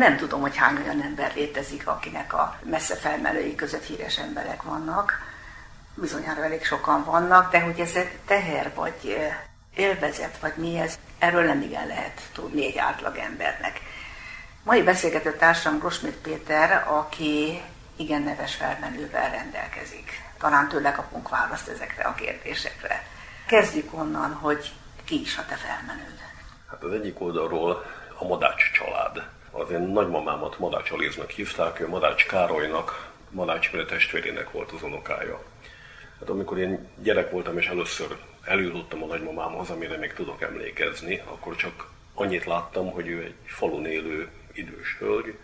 Nem tudom, hogy hány olyan ember létezik, akinek a messze felmelői között híres emberek vannak. Bizonyára elég sokan vannak, de hogy ez teher vagy élvezet, vagy mi ez, erről nem igen lehet tudni egy átlag embernek. Mai beszélgető társam Grosmit Péter, aki igen neves felmenővel rendelkezik. Talán tőle kapunk választ ezekre a kérdésekre. Kezdjük onnan, hogy ki is a te felmenőd. Hát az egyik oldalról a Madács család. Az én nagymamámat Madács Aliznak hívták, ő Madács Károlynak, Madács Mire testvérének volt az unokája. Hát amikor én gyerek voltam és először eljutottam a nagymamámhoz, amire még tudok emlékezni, akkor csak annyit láttam, hogy ő egy falun élő idős hölgy,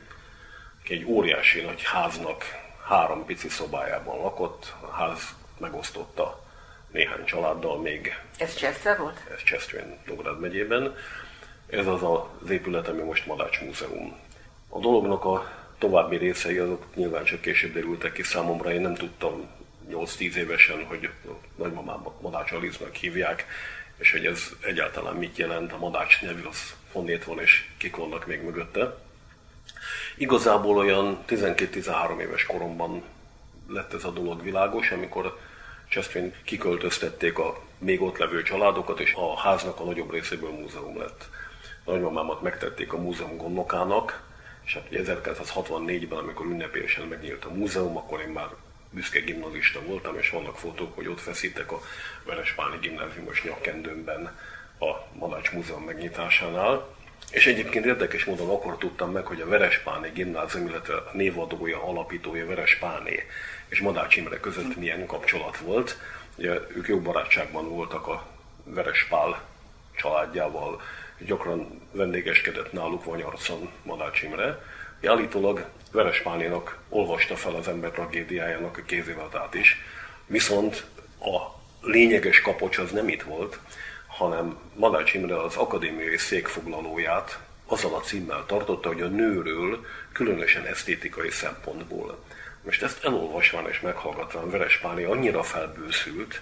aki egy óriási nagy háznak három pici szobájában lakott, a ház megosztotta néhány családdal még. Ez Chester volt? Ez Chester, Nógrád megyében. Ez az az épület, ami most Madács Múzeum. A dolognak a további részei azok nyilván csak később derültek ki számomra, én nem tudtam 8-10 évesen, hogy nagymamámat Madács Aliznak hívják, és hogy ez egyáltalán mit jelent, a Madács nevű az honnét van, és kik vannak még mögötte. Igazából olyan 12-13 éves koromban lett ez a dolog világos, amikor Chesterfield kiköltöztették a még ott levő családokat, és a háznak a nagyobb részéből múzeum lett. Nagymamámat megtették a múzeum gondnokának, és hát 1964-ben, amikor ünnepélyesen megnyílt a múzeum, akkor én már büszke gimnazista voltam, és vannak fotók, hogy ott feszítek a Verespáni gimnáziumos nyakkendőmben a Madács Múzeum megnyitásánál. És egyébként érdekes módon akkor tudtam meg, hogy a Verespáni gimnázium, illetve a névadója, alapítója Verespáné és Madács Imre között milyen kapcsolat volt. Ugye ők jó barátságban voltak a Verespál családjával, gyakran vendégeskedett náluk Vanyarszon Madács Imre. Állítólag Verespánénak olvasta fel az ember tragédiájának a kéziratát is, viszont a lényeges kapocs az nem itt volt, hanem Madács Imre az akadémiai székfoglalóját azzal a címmel tartotta, hogy a nőről különösen esztétikai szempontból. Most ezt elolvasván és meghallgatván Verespáni annyira felbőszült,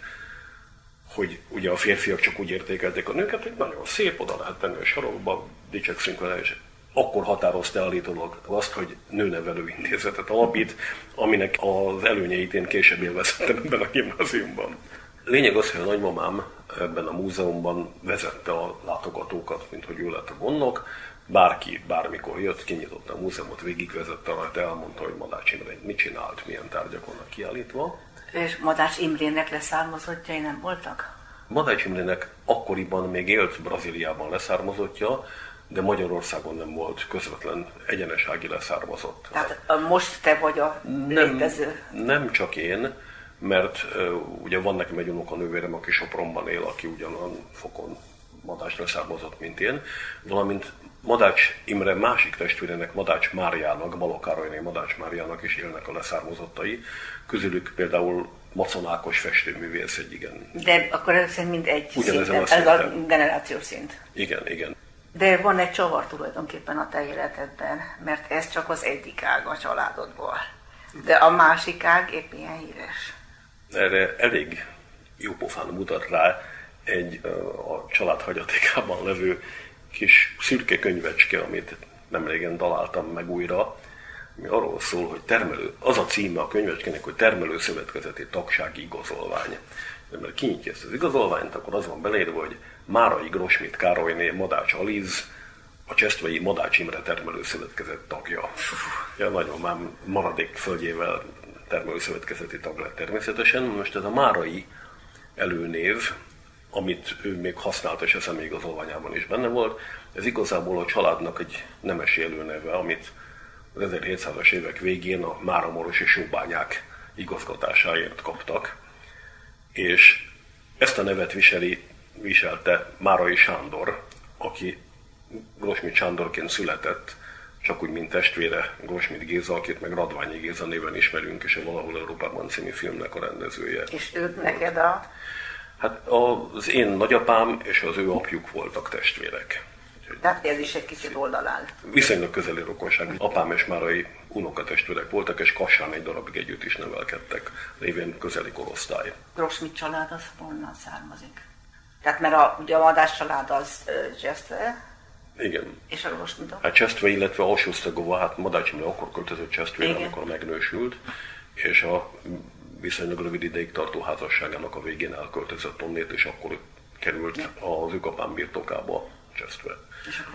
hogy ugye a férfiak csak úgy értékelték a nőket, hogy nagyon szép, oda lehet tenni a sarokba, dicsekszünk vele, és akkor határozta állítólag azt, hogy nőnevelő intézetet alapít, aminek az előnyeit én később élveztem ebben a gimnáziumban. Lényeg az, hogy a nagymamám ebben a múzeumban vezette a látogatókat, mint hogy ő lett a gondnok. Bárki bármikor jött, kinyitotta a múzeumot, végigvezette rajta, elmondta, hogy Madács Imre mit csinált, milyen tárgyak vannak kiállítva. És Madács Imrének leszármazottjai nem voltak? Madács Imrének akkoriban még élt Brazíliában leszármazottja, de Magyarországon nem volt közvetlen egyenesági leszármazott. Tehát most te vagy a nem, létező? Nem csak én, mert uh, ugye van nekem egy unokanővérem, aki Sopronban él, aki ugyanan fokon Madács leszármazott, mint én, valamint Madács Imre másik testvérének, Madács Máriának, Balokárolyné Madács Máriának is élnek a leszármazottai. Közülük például Maconákos festőművész egy igen. De akkor ez mind egy szint, a ez a generációs szint. Igen, igen. De van egy csavar tulajdonképpen a te életedben, mert ez csak az egyik ág a családodból. De a másik ág épp ilyen híres. Erre elég jó pofán mutat rá egy a család hagyatékában levő kis szürke könyvecske, amit nem régen találtam meg újra, ami arról szól, hogy termelő, az a címe a könyvecskének, hogy termelőszövetkezeti tagsági igazolvány. Mert kinyitja ezt az igazolványt, akkor az van beleírva, hogy Márai Grosmit Károlyné Madács Aliz, a Csesztvei Madács Imre termelőszövetkezet tagja. Ja, nagymamám maradék földjével termelőszövetkezeti tag lett természetesen. Most ez a Márai előnév, amit ő még használt, és a személyigazolványában is benne volt, ez igazából a családnak egy nemesi előneve, amit az 1700-as évek végén a Máramoros és Sóbányák igazgatásáért kaptak. És ezt a nevet viseli, viselte Márai Sándor, aki Grosmit Sándorként született, csak úgy, mint testvére Grosmit Géza, akit meg Radványi Géza néven ismerünk, és a Valahol Európában című filmnek a rendezője. És ő neked a... Hát az én nagyapám és az ő apjuk voltak testvérek. Tehát ez is egy kicsit oldalán. Viszonylag közeli rokonság. Apám és Márai unokatestvérek voltak, és Kassán egy darabig együtt is nevelkedtek, lévén közeli korosztály. Grosmit család az honnan származik? Tehát mert a, ugye a Madás család az uh, Jester, Igen. És a Rosmidok? Hát Csesztve, illetve Alsósztagova, hát Madács Imre akkor költözött Csesztvére, amikor megnősült, és a viszonylag rövid ideig tartó házasságának a végén elköltözött onnét, és akkor került az őkapám birtokába Csesztve.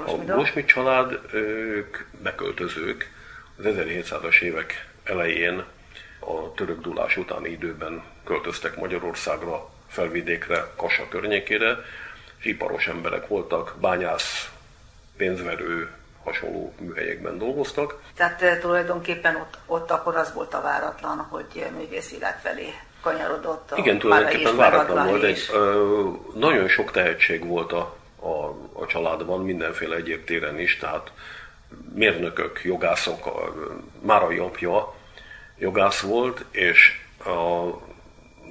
A Grosmit család, ők beköltözők, az 1700-as évek elején a török dulás utáni időben költöztek Magyarországra, felvidékre, Kassa környékére, és iparos emberek voltak, bányász, pénzverő, hasonló műhelyekben dolgoztak. Tehát eh, tulajdonképpen ott, ott akkor az volt a váratlan, hogy művészvilág felé kanyarodott. Igen, tulajdonképpen váratlan volt. Egy, ö, nagyon sok tehetség volt a, a, a családban, mindenféle egyéb téren is, tehát mérnökök, jogászok, a, Márai apja jogász volt, és a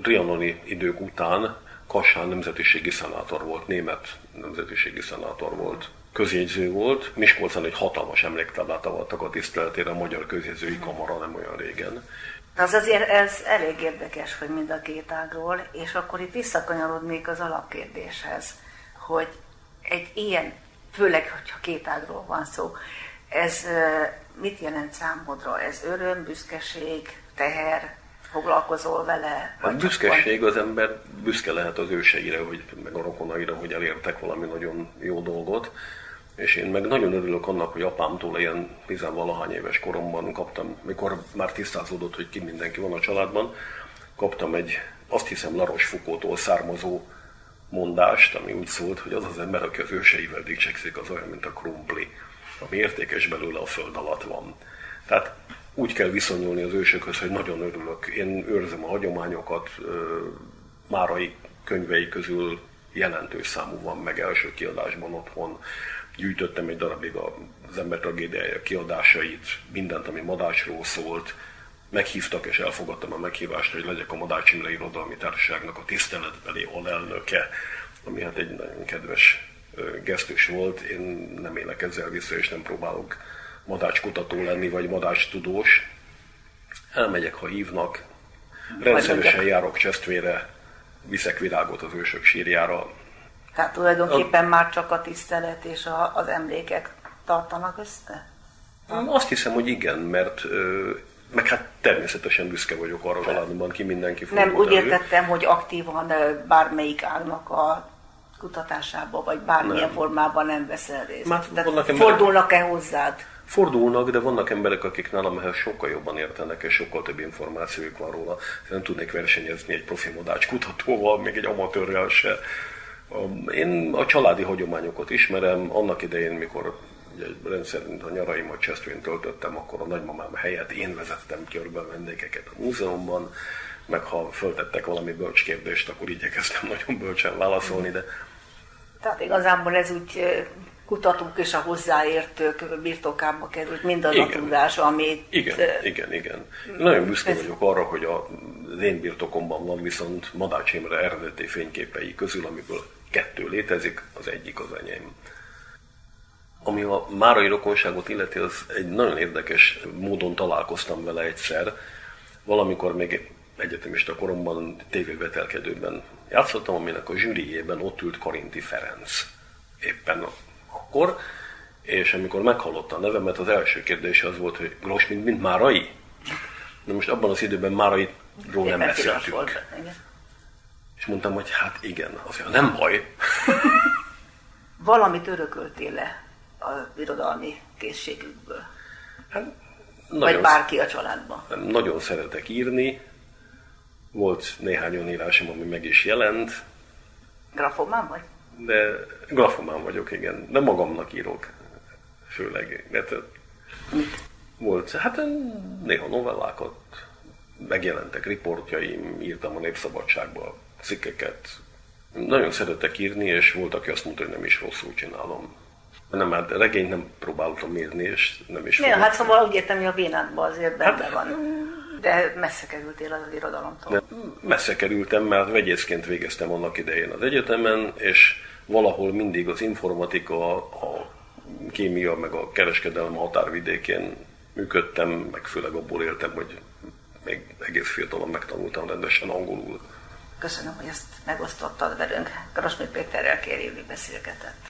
trianoni idők után Kassán nemzetiségi szenátor volt, német nemzetiségi szenátor volt, közjegyző volt. Miskolcon egy hatalmas emléktáblát avattak a tiszteletére a Magyar Közjegyzői Kamara nem olyan régen. Az azért ez elég érdekes, hogy mind a két ágról, és akkor itt visszakanyarodnék az alapkérdéshez, hogy egy ilyen, főleg, hogyha két ágról van szó, ez mit jelent számodra? Ez öröm, büszkeség, teher, foglalkozol vele? Hát büszkeség, az ember büszke lehet az őseire, hogy, meg a rokonaira, hogy elértek valami nagyon jó dolgot. És én meg nagyon örülök annak, hogy apámtól ilyen tizenvalahány éves koromban kaptam, mikor már tisztázódott, hogy ki mindenki van a családban, kaptam egy, azt hiszem, Laros Fukótól származó mondást, ami úgy szólt, hogy az az ember, aki az őseivel dicsekszik, az olyan, mint a krumpli, ami értékes belőle a föld alatt van. Tehát úgy kell viszonyulni az ősökhöz, hogy nagyon örülök. Én őrzem a hagyományokat, Márai könyvei közül jelentős számú van meg első kiadásban otthon. Gyűjtöttem egy darabig az ember tragédiája kiadásait, mindent, ami Madácsról szólt. Meghívtak és elfogadtam a meghívást, hogy legyek a Madács Imre Irodalmi Társaságnak a tiszteletbeli alelnöke, ami hát egy nagyon kedves gesztus volt. Én nem élek ezzel vissza, és nem próbálok madácskutató lenni, vagy madács tudós. Elmegyek, ha hívnak. Rendszeresen járok Csesztvére, viszek virágot az ősök sírjára. Tehát tulajdonképpen a... már csak a tisztelet és a, az emlékek tartanak össze? Azt hiszem, hogy igen, mert meg hát természetesen büszke vagyok arra családomban, ki mindenki Nem, úgy elő. értettem, hogy aktívan bármelyik állnak a kutatásába, vagy bármilyen nem. formában nem veszel részt. Már fordulnak-e hozzád? Fordulnak, de vannak emberek, akik nálam ehhez sokkal jobban értenek, és sokkal több információjuk van róla. Nem tudnék versenyezni egy profi modács kutatóval, még egy amatőrrel se. Én a családi hagyományokat ismerem. Annak idején, mikor ugye, rendszerint a nyaraimat Csesztvén töltöttem, akkor a nagymamám helyett én vezettem körbe a vendégeket a múzeumban, meg ha föltettek valami bölcs kérdést, akkor igyekeztem nagyon bölcsen válaszolni, de tehát igazából ez úgy kutatók és a hozzáértők birtokába került mindaz igen. a tudás, amit... Igen, igen, igen. Nagyon büszke ez... vagyok arra, hogy a, az én birtokomban van viszont Madács Imre eredeti fényképei közül, amiből kettő létezik, az egyik az enyém. Ami a márai rokonságot illeti, az egy nagyon érdekes módon találkoztam vele egyszer. Valamikor még egyetemista koromban tévévetelkedőben játszottam, aminek a zsűriében ott ült Karinti Ferenc. Éppen akkor, és amikor meghallotta a nevemet, az első kérdése az volt, hogy Gros, mint, mint Márai? De most abban az időben Márairól nem beszéltünk. Volt, mondtam, hogy hát igen, azért nem baj. Valamit örököltél le a irodalmi készségükből? Hát, nagyon, Vagy bárki a családban? Nagyon szeretek írni. Volt néhány olyan írásom, ami meg is jelent. Grafomán vagy? de grafomán vagyok, igen, de magamnak írok főleg. De volt, hát néha novellákat, megjelentek riportjaim, írtam a Népszabadságba cikkeket. Nagyon szeretek írni, és volt, aki azt mondta, hogy nem is rosszul csinálom. Nem, hát regényt nem próbáltam írni, és nem is Nem, hát szóval úgy értem, hogy a vénádban azért benne hát, van. De messze kerültél az irodalomtól. De messze kerültem, mert vegyészként végeztem annak idején az egyetemen, és valahol mindig az informatika, a kémia, meg a kereskedelem határvidékén működtem, meg főleg abból éltem, hogy még egész fiatalon megtanultam rendesen angolul. Köszönöm, hogy ezt megosztottad velünk. Karasmit Péterrel kérjéli beszélgetett.